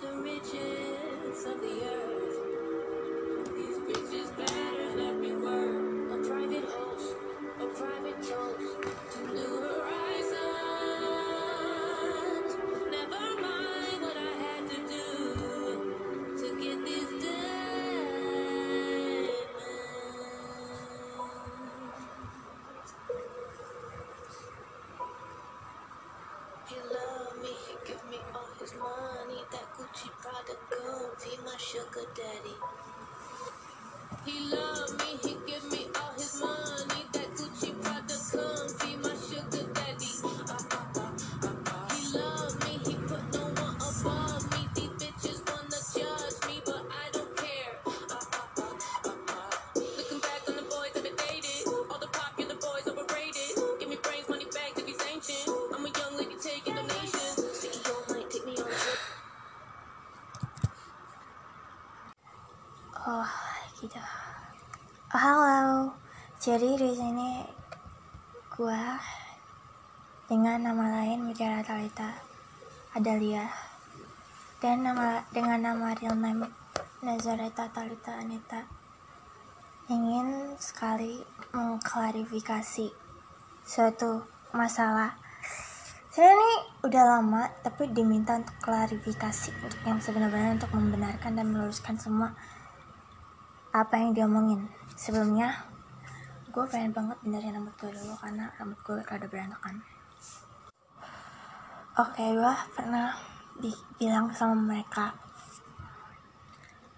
the riches of the earth. Jadi di sini gua dengan nama lain Mutiara Talita Adalia dan nama dengan nama real name Nazareta Talita Anita ingin sekali mengklarifikasi suatu masalah. Saya ini udah lama tapi diminta untuk klarifikasi untuk yang sebenarnya untuk membenarkan dan meluruskan semua apa yang diomongin sebelumnya gue pengen banget benerin rambut gue dulu karena rambut gue rada berantakan. Oke gue pernah dibilang sama mereka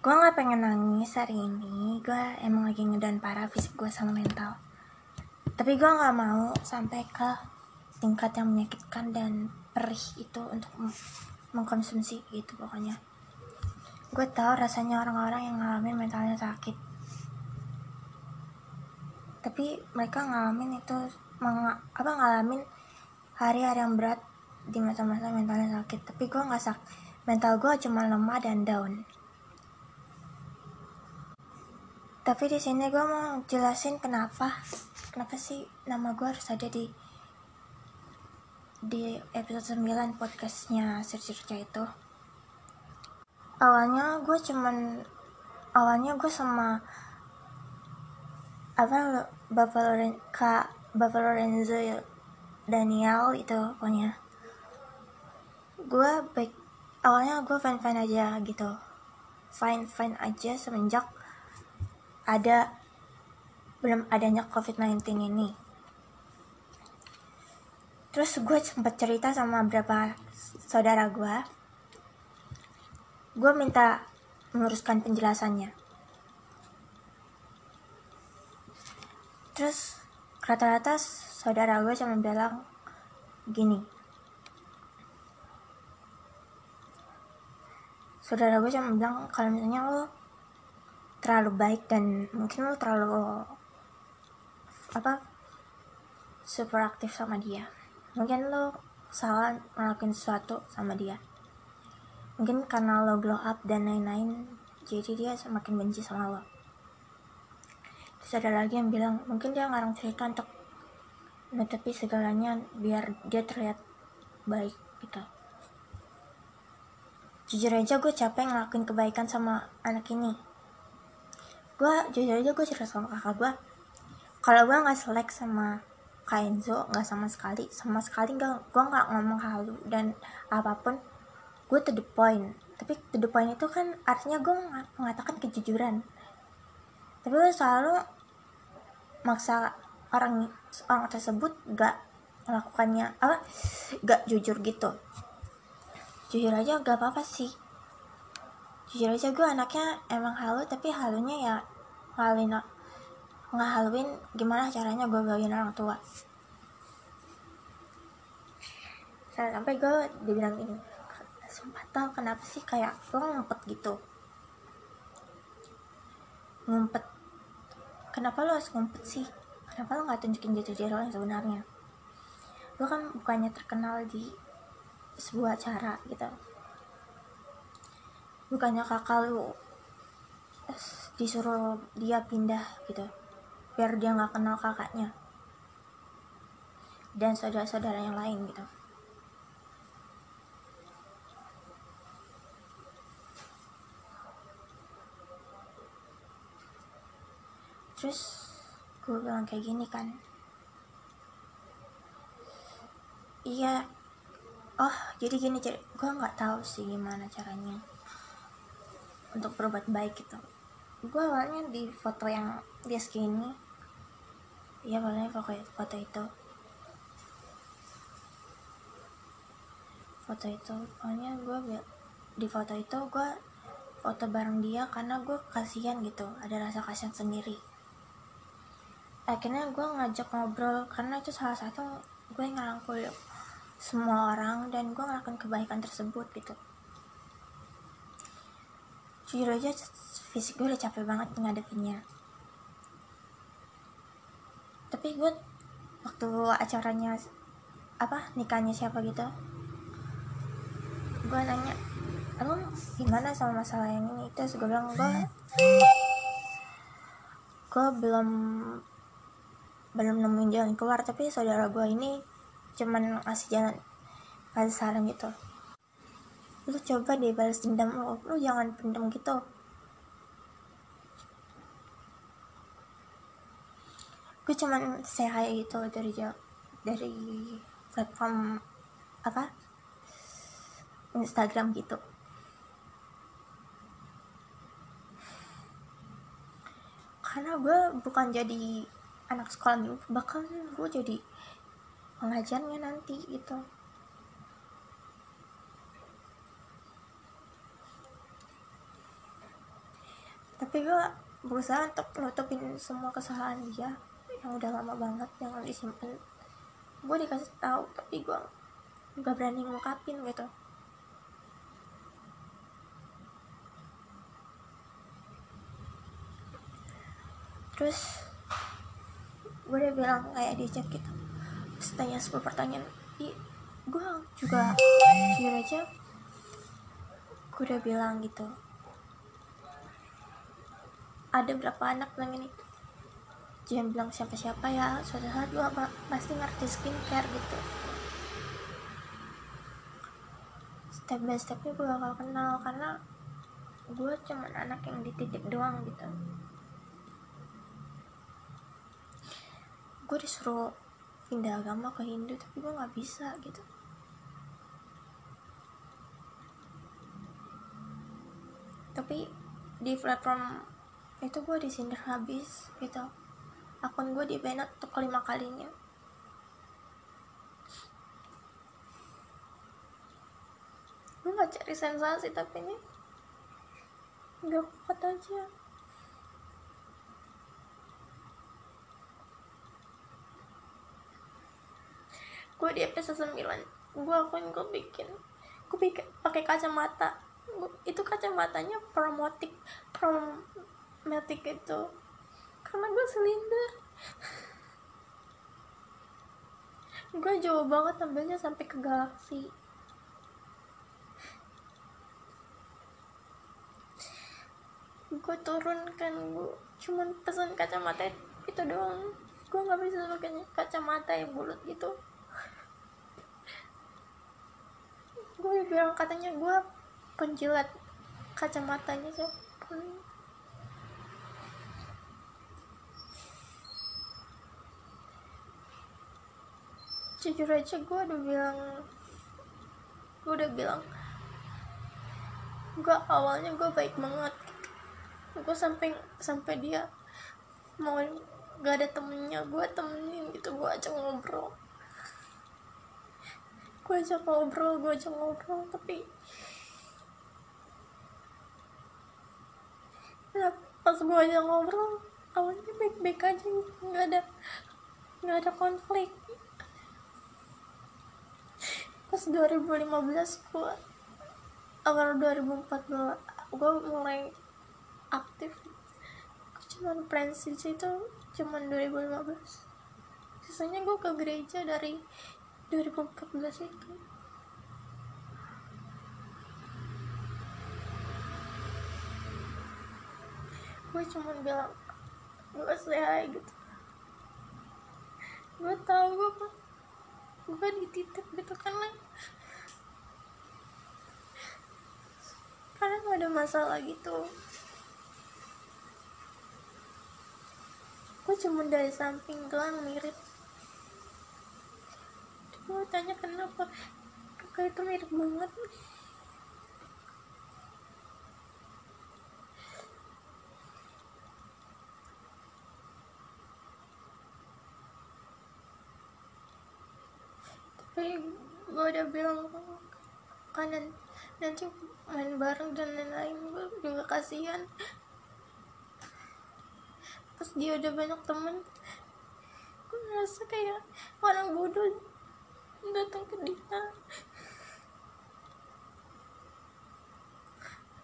gue nggak pengen nangis hari ini. Gue emang lagi ngedan parah fisik gue sama mental. Tapi gue nggak mau sampai ke tingkat yang menyakitkan dan perih itu untuk meng- mengkonsumsi gitu pokoknya. Gue tahu rasanya orang-orang yang ngalamin mentalnya sakit tapi mereka ngalamin itu menga- apa ngalamin hari-hari yang berat di masa-masa mentalnya sakit. Tapi gue nggak sak mental gue cuma lemah dan down. Tapi di sini gue mau jelasin kenapa kenapa sih nama gue harus ada di di episode 9 podcastnya Sir Circa itu. Awalnya gue cuman awalnya gue sama apa lo- bapak Loren kak bapak Lorenzo ya, Daniel itu pokoknya. Gue baik awalnya gue fine fine aja gitu. Fine fine aja semenjak ada belum adanya covid-19 ini. Terus gue sempat cerita sama beberapa saudara gue gue minta meluruskan penjelasannya terus rata-rata saudara gue cuma bilang gini. Saudara gue cuma bilang kalau misalnya lo terlalu baik dan mungkin lo terlalu apa super aktif sama dia mungkin lo salah ngelakuin sesuatu sama dia. Mungkin karena lo glow up dan lain-lain jadi dia semakin benci sama lo terus ada lagi yang bilang mungkin dia ngarang cerita untuk nutupi segalanya biar dia terlihat baik gitu. Jujur aja gue capek ngelakuin kebaikan sama anak ini. Gue jujur aja gue cerita sama kakak gue kalau gue nggak selek sama Kak Enzo nggak sama sekali sama sekali nggak gue nggak ngomong halu dan apa pun gue to the point. Tapi to the point itu kan artinya gue meng- mengatakan kejujuran tapi lo selalu maksa orang orang tersebut gak melakukannya apa gak jujur gitu. Jujur aja gak apa apa sih. Jujur aja gue anaknya emang halu tapi halunya ya ngalin ngahaluin gimana caranya gue bawain orang tua. Sampai- sampai gue dibilang ini sumpah tau kenapa sih kayak lo ngumpet gitu? Ngumpet kenapa lo harus ngumpet sih? Kenapa lo nggak tunjukin jati diri lo yang sebenarnya? Lo kan bukannya terkenal di sebuah acara gitu. Bukannya kakak lu eh, disuruh dia pindah gitu biar dia nggak kenal kakaknya dan saudara-saudara yang lain gitu terus gue bilang kayak gini kan. Iya. Oh jadi gini jadi gue nggak tahu sih gimana caranya untuk berbuat baik gitu. Gue awalnya di foto yang dia segini. Ya pokoknya pokoknya foto itu. Foto itu. Pokoknya gue di foto itu gue foto bareng dia karena gue kasihan gitu. Ada rasa kasihan sendiri akhirnya gue ngajak ngobrol karena itu salah satu gue ngerangkul semua orang dan gue ngelakuin kebaikan tersebut gitu. Jujur aja fisik gue udah capek banget ngadepinnya. Tapi gue waktu acaranya apa nikahnya siapa gitu gue nanya lo gimana sama masalah yang ini? Terus gue bilang gue gue belum belum nemuin jalan keluar tapi saudara gue ini cuman ngasih jalan kasih saran gitu. Lu coba deh balas dendam lu lu jangan pendam gitu. Gue cuman hi gitu dari dari platform apa Instagram gitu. Karena gue bukan jadi anak sekolah minggu bahkan gue jadi pengajarnya nanti gitu. Tapi gue berusaha untuk nutupin semua kesalahan dia yang udah lama banget yang disimpan. Gue dikasih tahu tapi gue gak berani ngungkapin gitu. Terus gue udah bilang kayak di chat terus tanya 10 pertanyaan. I gue juga jujur aja gue udah bilang gitu. Ada berapa anak bilang ini? Jangan bilang siapa-siapa ya suatu saat gue pasti ngerti skincare gitu. Step by stepnya gue gak kenal karena gue cuman anak yang dititip doang gitu gue disuruh pindah agama ke Hindu tapi gue nggak bisa gitu. Tapi di platform itu gue disindir habis gitu. Akun gue di banned untuk kelima kalinya. Gue gak cari sensasi tapi ini gak kuat aja gue di episode 9 gue akuin gue bikin gue bikin pakai kacamata. Gua, itu kacamatanya promotik promotik itu. Karena gue silinder gue jauh banget ambilnya sampai ke galaksi. Gue turun kan gue cuman pesan kacamata itu doang. Gue nggak bisa pakai kacamata yang bulat gitu gue bilang katanya gue penjilat kacamatanya siapa? Jujur aja gue udah bilang gue udah bilang gue awalnya gue baik banget. Gue sampai sampai dia mau gak ada temennya gue temenin gitu gue ajak ngobrol gue ajak ngobrol gue ajak ngobrol tapi nah, pas gue ajak ngobrol awalnya baik-baik aja nggak ada nggak ada konflik. Pas 2015 gue awal 2014 gue mulai aktif. Cuman prinsip itu cuman 2015 sisanya gue ke gereja dari 2014 itu. Gue cuma bilang gue sehat gitu. Gue tau gue gue dititip gitu lah karena gak ada masalah gitu. Cuma dari samping doang mirip gue tanya kenapa? Kakak itu mirip banget tapi gue udah bilang kanan nanti main bareng dan lain-lain. Gue juga kasihan. Pas dia udah banyak temen gue ngerasa kayak orang bodoh datang ke dia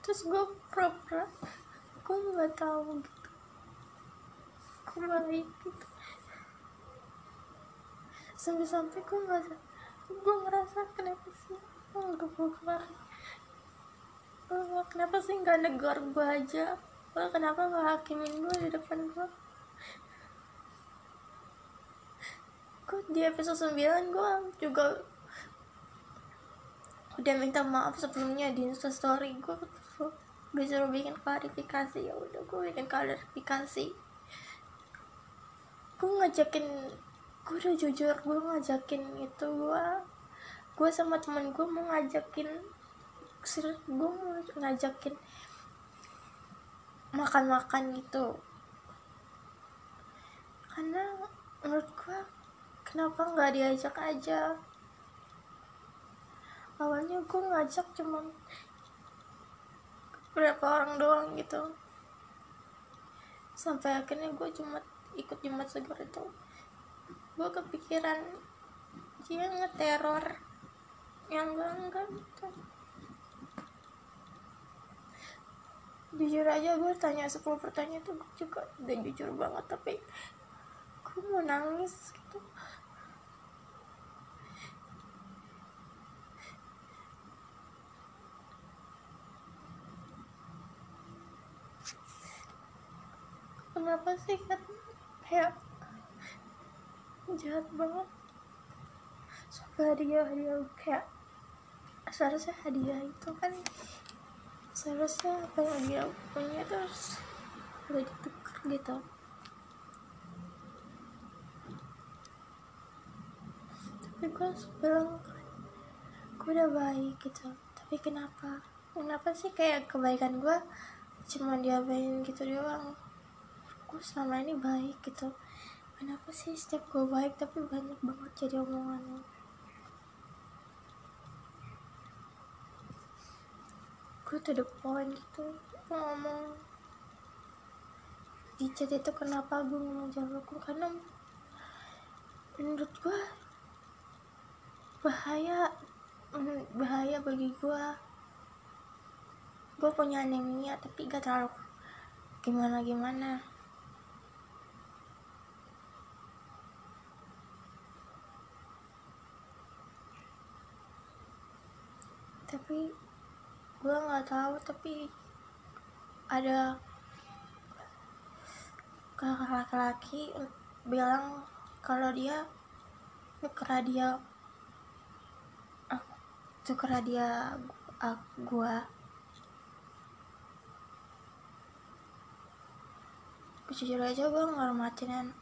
terus gue pura-pura gue nggak tahu gitu. Gue baik gitu. Sampai-sampai gue nggak gue ngerasa kenapa sih udah gue kelar oh, kenapa sih nggak negor gue aja? Oh, kenapa nggak hakimin gue di depan gue kok di episode 9 gue juga udah minta maaf sebelumnya di story gue disuruh bikin klarifikasi ya udah gue bikin klarifikasi. Gue ngajakin gue udah jujur gue ngajakin itu gue gue sama temen gue mau ngajakin gue mau ngajakin makan-makan gitu. Karena menurut gue kenapa nggak diajak aja? Awalnya gue ngajak cuma berapa orang doang gitu. Sampai akhirnya gue cuma ikut jumat segar itu gue kepikiran dia ngeteror. Yang enggak enggak gitu. Jujur aja gue tanya 10 pertanyaan gue juga udah jujur banget tapi gue mau nangis gitu kenapa sih kan kayak jahat banget. Sampai hadiah hadiah kayak seharusnya hadiah itu kan seharusnya apa yang dia punya terus udah ditukar gitu. Tapi gue bilang gue udah baik gitu. Tapi kenapa? Kenapa sih kayak kebaikan gue cuma diabain gitu doang selama ini baik gitu. Kenapa sih setiap gue baik tapi banyak banget jadi omongan gue tuh the point gitu ngomong. Di chat itu kenapa gue ngomong jawab gue karena menurut gue bahaya bahaya bagi gue gue punya anemia tapi gak terlalu gimana gimana tapi gue nggak tahu tapi ada kakak laki-laki bilang kalau dia nuker dia tuker dia gue jujur aja gue ngormatin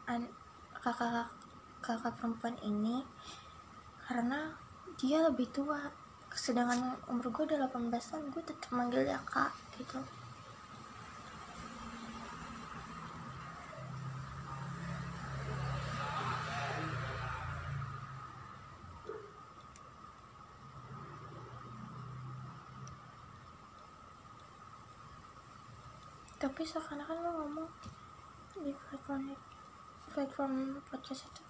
kakak kakak perempuan ini karena dia lebih tua sedangkan umur gue udah 18 tahun gue tetap manggil dia kak gitu. Tapi seakan-akan lo ngomong di platform platform podcast itu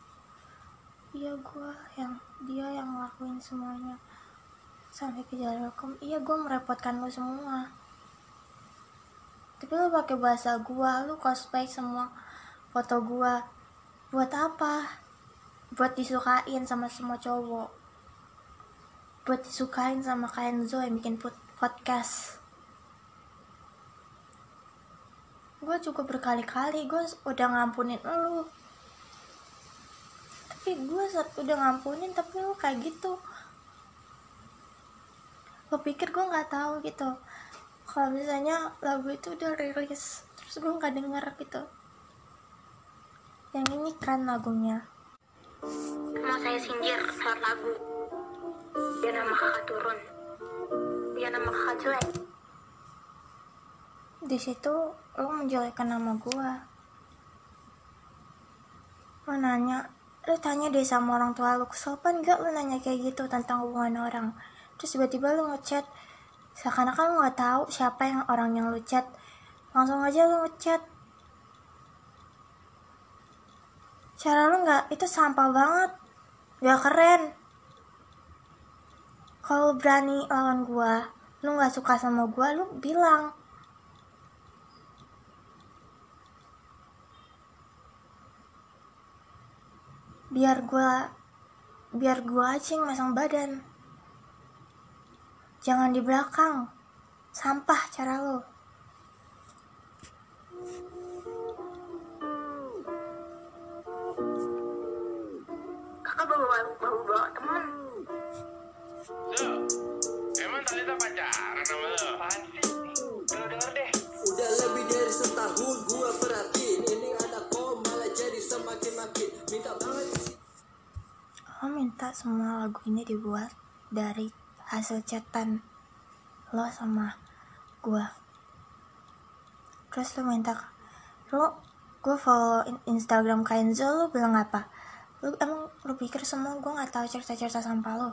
iya gue yang dia yang ngelakuin semuanya sampai ke jalan hukum. Iya gue merepotkan lo semua. Tapi lo pakai bahasa gue lo cosplay semua foto gue buat apa? Buat disukain sama semua cowok. Buat disukain sama Kenzo yang bikin podcast. Gue juga berkali-kali gue udah ngampunin lo tapi gue udah ngampunin tapi lo kayak gitu lo pikir gue nggak tahu gitu kalau misalnya lagu itu udah rilis terus gue nggak denger gitu yang ini kan lagunya Mau saya sindir lewat lagu. Biar nama kakak turun. Biar nama kakak jelek. di situ lo menjelekkan nama gua lo nanya lo tanya deh sama orang tua lo kesopan gak lo nanya kayak gitu tentang hubungan orang terus tiba-tiba lo ngechat. Seakan-akan lo nggak tahu siapa yang orang yang lo chat. Langsung aja lo ngechat. Cara lo nggak itu sampah banget. Gak keren. Kalau berani lawan gua lu nggak suka sama gua lu bilang. Biar gua biar gua aja masang badan jangan di belakang sampah cara lo Kakak bawa bawa bawa teman. Zo, emang Talita pacaran sama lo? Apaan sih? Lo denger deh. Udah lebih dari setahun gua perhatiin Ini anak kau malah jadi semakin makin Minta banget sih lo minta semua lagu ini dibuat dari hasil chatan lo sama gua. Terus lo minta lo gua follow in- instagram Kenzo lo bilang apa? Lo emang lo pikir semua gua nggak tahu cerita-cerita sampah lo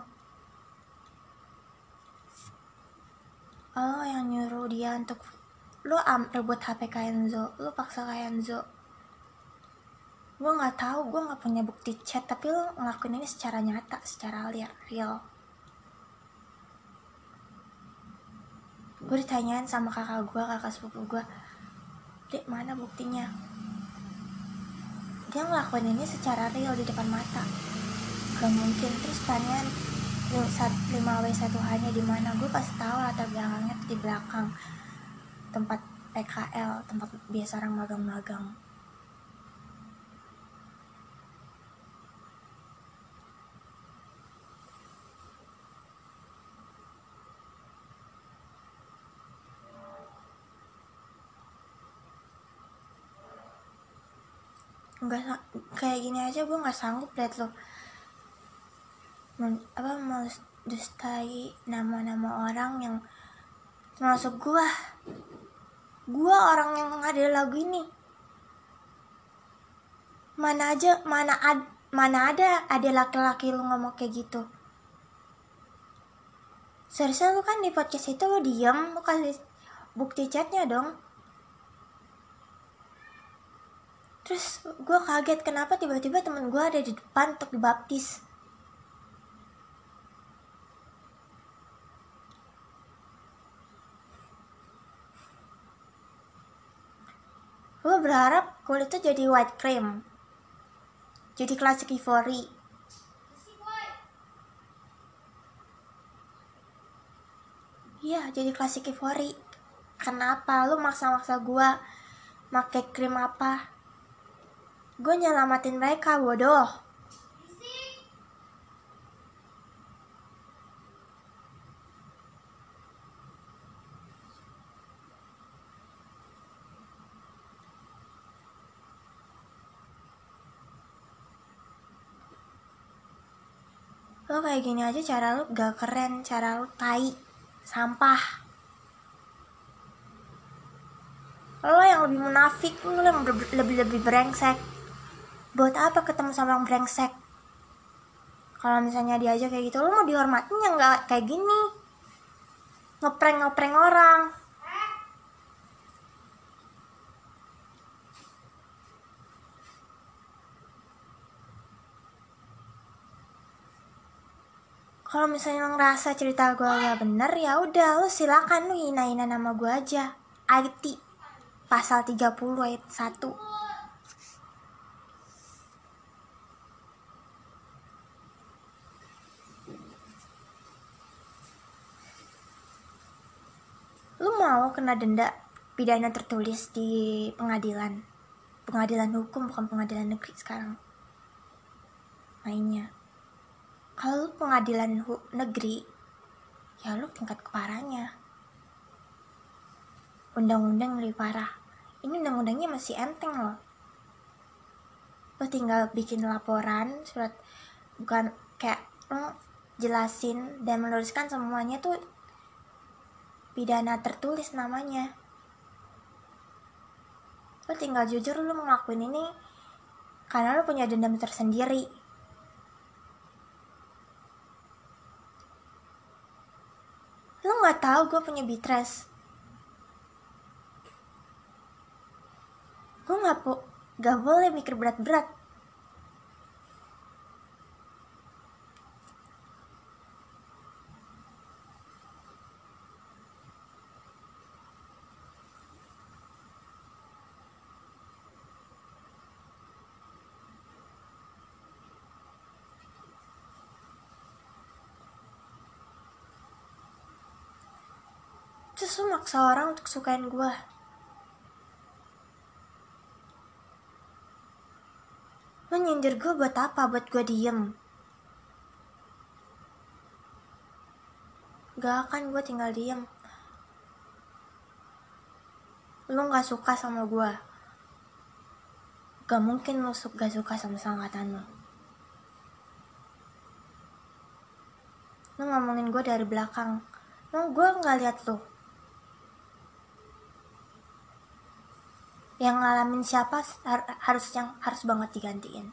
lo yang nyuruh dia untuk lo am rebut HP Kenzo lo paksa Kenzo gue nggak tahu gue nggak punya bukti chat tapi lo ngelakuin ini secara nyata secara real real gue ditanyain sama kakak gue kakak sepupu gue dek mana buktinya? Dia ngelakuin ini secara real di depan mata. Gak mungkin. Terus tanyain 5 w 1 hanya di mana? Gue pasti tahu latar belakangnya di belakang tempat PKL tempat biasa orang magang-magang nggak kayak gini aja gue nggak sanggup liat lo. Apa mendustai nama-nama orang yang termasuk gue gue orang yang ada lagu ini. Mana aja mana ad, mana ada ada laki-laki lu ngomong kayak gitu. Seharusnya lu kan di podcast itu lu diem lu kasih bukti chatnya dong Terus gue kaget kenapa tiba-tiba temen gue ada di depan untuk dibaptis. Gue berharap kulit itu jadi white cream. Jadi klasik ivory. Iya, jadi klasik ivory. Kenapa lu maksa-maksa gue make krim apa? Gue nyelamatin mereka, bodoh. Lo kayak gini aja cara lu gak keren, cara lu tai, sampah. Lo yang lebih munafik, lo yang lebih-lebih brengsek buat apa ketemu sama orang brengsek? Kalau misalnya diajak kayak gitu lo mau dihormatin ya nggak kayak gini? Ngeprank ngeprank orang. Kalau misalnya lo ngerasa cerita gue gak bener ya udah lo silakan lo hina-hina nama gue aja. IT pasal 30 ayat 1 mau kena denda pidana tertulis di pengadilan. Pengadilan hukum bukan pengadilan negeri sekarang. Mainnya. Kalau pengadilan negeri ya lu tingkat keparahnya. Undang-undang lebih parah. Ini undang-undangnya masih enteng loh. Lo lo tinggal bikin laporan surat bukan kayak lo jelasin dan menuliskan semuanya tuh pidana tertulis namanya. Lo tinggal jujur lo ngelakuin ini karena lo punya dendam tersendiri. Lo nggak tahu gue punya bitres. Gue nggak po gak boleh mikir berat-berat terus lu maksa orang untuk sukain gue lu nyindir gue buat apa? Buat gue diem. Gak akan gue tinggal diem. Lu gak suka sama gue gak mungkin su- gak suka sama sangkatan lu. Lu ngomongin gue dari belakang. Lu gue gak lihat lu yang ngalamin siapa har- harus yang harus banget digantiin.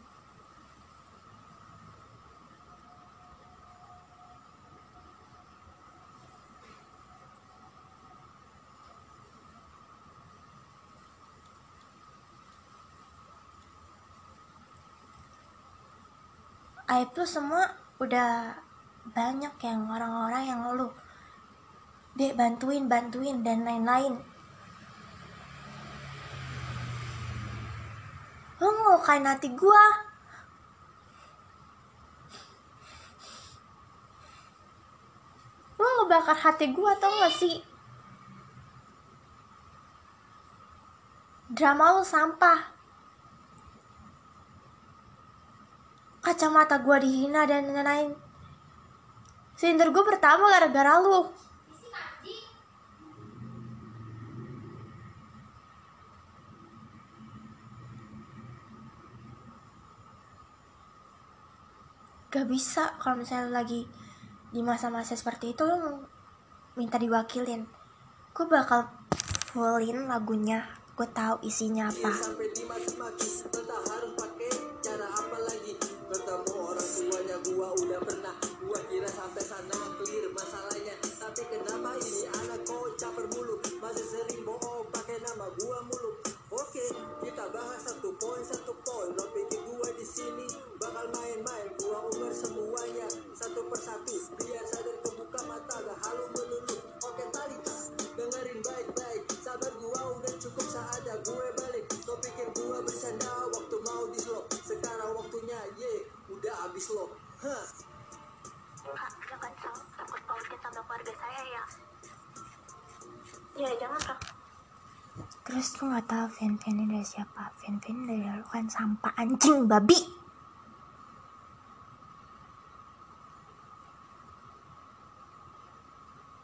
Aib semua udah banyak yang orang-orang yang lu dek bantuin bantuin dan lain-lain lu ngelukain hati gua. Lu ngebakar hati gua tau gak sih? Drama lu sampah. Kacamata gua dihina dan lain-lain. Sindir gue pertama gara-gara lu Gak bisa kalau misalnya lagi di masa-masa seperti itu lo minta diwakilin. Gue bakal fullin lagunya Gue tahu isinya apa. Gua mulu oke kita bahas satu poin satu poin. Lo pikir gua di sini bakal main-main. Gua umur semuanya satu persatu. Biar sadar kebuka mata gak halu melulu oke Talita dengerin baik-baik. Sabar gua udah cukup. Saatnya gue balik. Kau pikir gua bercanda? Waktu mau di slow sekarang waktunya ye udah abis lo. Hah. Kak, jangan sangkut pautkan sama keluarga saya ya. Ya, jangan, Kak. Terus lu gak tahu fan-fan ini dari siapa. Fan-fan dari lu kan sampah anjing babi.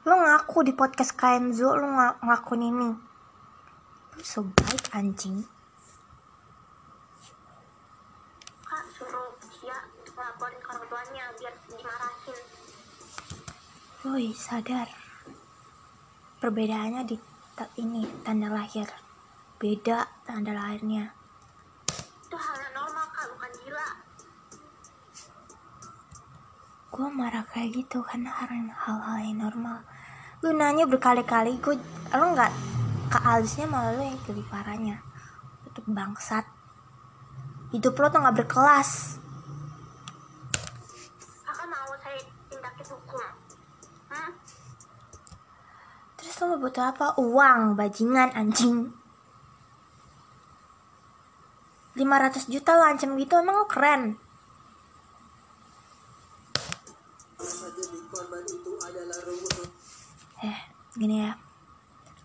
Lu ngaku di podcast Kenzo lu ng- ngakun ini. Lu so baik anjing. Kak, suruh dia ke orang tuanya biar dimarahin. Woi sadar. Perbedaannya di ta- ini tanda lahir. Beda tanda lahirnya. Itu hal yang normal, Kak, bukan gila. gue marah kayak gitu karena hal- hal-hal yang normal. Lu nanya berkali-kali gue lo nggak ke alisnya malah lo yang lebih parahnya. Itu bangsat. Hidup lo tuh nggak berkelas mau butuh apa? Uang bajingan anjing. 500 juta lo gitu emang keren. Eh gini ya.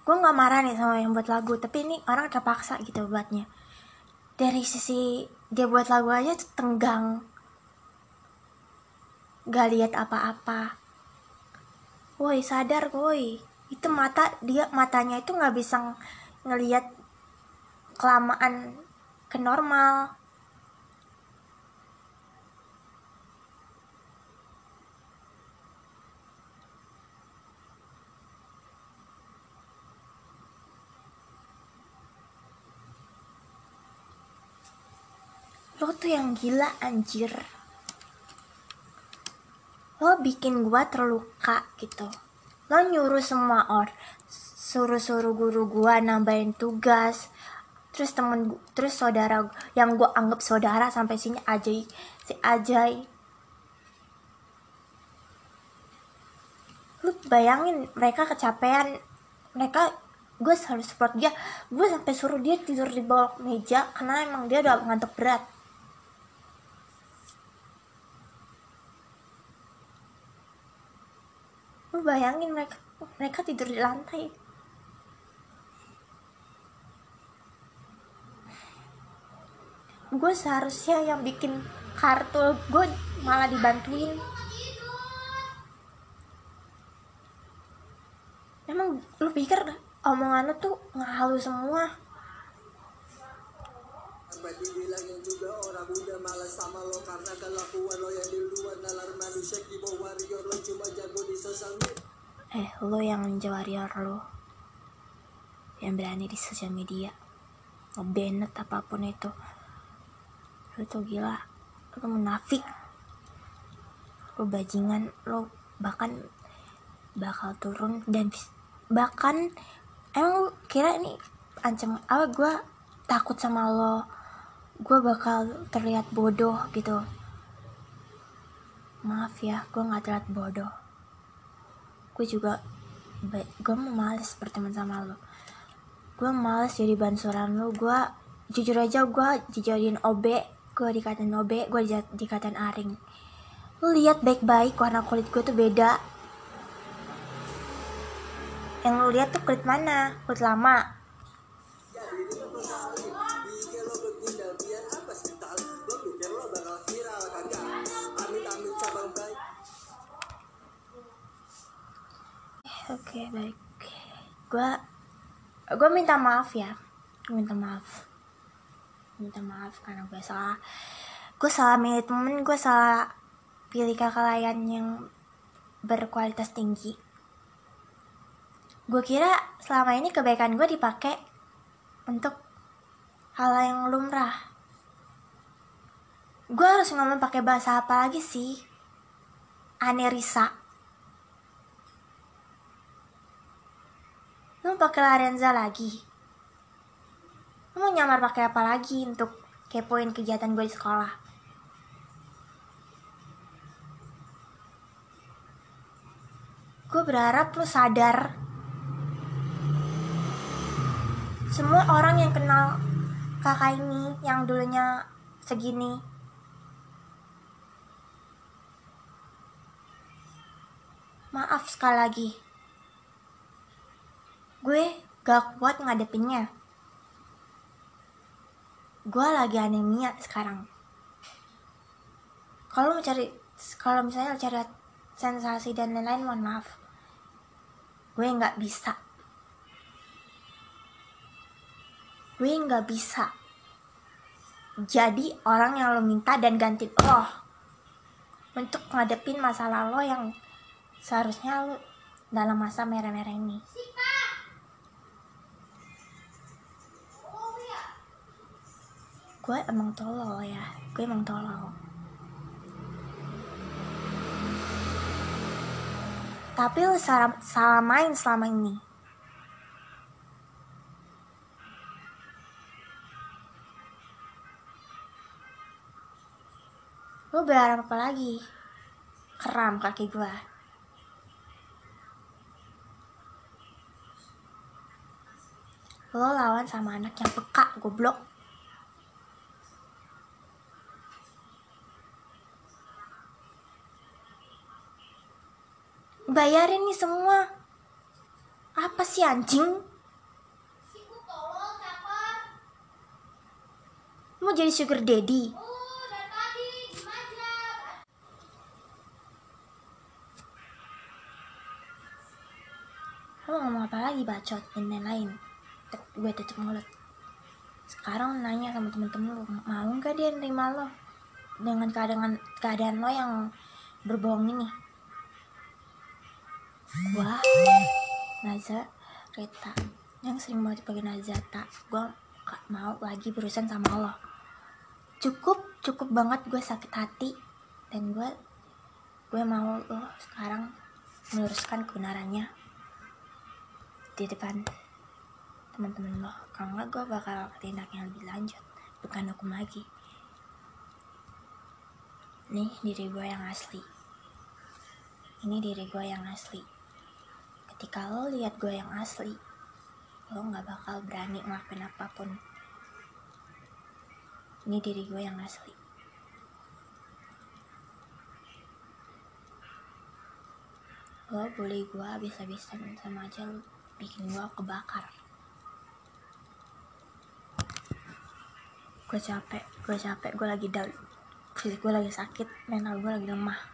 Gue nggak marah nih sama yang buat lagu tapi ini orang terpaksa gitu buatnya. Dari sisi dia buat lagu aja tuh tenggang. Gak lihat apa-apa. Woi sadar woi itu mata dia matanya itu nggak bisa ngelihat kelamaan ke normal. Lo tuh yang gila anjir. Lo bikin gua terluka gitu lo nyuruh semua or suruh-suruh guru gua nambahin tugas. Terus temen gu- terus saudara yang gua anggap saudara sampai sini Ajay si Ajay. Lu bayangin mereka kecapean. Mereka gue selalu support dia. Gue sampai suruh dia tidur di bawah meja karena emang dia udah ngantuk berat bayangin mereka mereka tidur di lantai. Gue seharusnya yang bikin kartu gue malah dibantuin. Emang lu pikir omongan lu tuh ngehalu semua Sampai dibilangin juga orang udah malas sama lo Karena kelakuan lo yang di luar nalar manusia. Keyboard warrior lo cuma jago di sosial media. Eh lo yang ninja warrior lo. Yang berani di sosial media. Ngebanet apa pun itu. Lo tuh gila. Lo munafik. Lo bajingan. Lo bahkan bakal turun dan bahkan emang kira ini ancaman apa gue takut sama lo gue bakal terlihat bodoh gitu. Maaf ya gue nggak terlihat bodoh. Gue juga gue mau males berteman sama lo. Gue males jadi bansuran lo. Gue jujur aja gue dijadiin OB gue dikatain OB gue dikatain aring. Lu lihat baik-baik warna kulit gue tuh beda. Yang lu lihat tuh kulit mana? Kulit lama Oke baik. Gue Gue minta maaf ya. Gue minta maaf. Minta maaf karena gue salah. Gue salah milih temen Gue salah pilih kakak layan yang berkualitas tinggi. Gue kira selama ini kebaikan gue dipakai Untuk hal yang lumrah. Gue harus ngomong pakai bahasa apa lagi sih? Anerisa Lu pakai Larenza lagi? Lu mau nyamar pakai apa lagi untuk kepoin kegiatan gue di sekolah? Gue berharap lu sadar Semua orang yang kenal kakak ini yang dulunya segini Maaf sekali lagi gue gak kuat ngadepinnya. Gue lagi anemia sekarang. Kalau mau cari kalau misalnya cari sensasi dan lain-lain mohon maaf. Gue nggak bisa. Gue nggak bisa. Jadi orang yang lo minta dan ganti lo untuk ngadepin masalah lo yang seharusnya lo dalam masa merah-merah ini gue emang tolol ya. Gue emang tolol. Tapi lu salah, salah main selama ini. Lu berharap apa lagi? Keram kaki gue lo lawan sama anak yang peka goblok bayarin nih semua. Apa sih anjing? Mau jadi sugar daddy? Lo ngomong apa lagi bacot? Dan lain-lain. Tet- gue tutup mulut. Sekarang nanya sama temen-temen lo mau nggak dia nerima lo? Dengan keadaan keadaan lo yang berbohong ini gua Naza Reta yang sering banget dipakai Nazata gua gak mau lagi berurusan sama lo. Cukup cukup banget gue sakit hati. Dan gue gue mau lo sekarang meluruskan kebenarannya di depan teman-teman lo. Nggak gue bakal tindak yang lebih lanjut. Bukan hukum lagi. Nih diri gue yang asli. Ini diri gue yang asli ketika lo lihat gue yang asli lo nggak bakal berani ngelakuin apa pun. Ini diri gue yang asli. Lo bully gue habis-habisan sama aja lo bikin gue kebakar. Gue capek gue capek gue lagi down. Fisik gue lagi sakit mental gue lagi lemah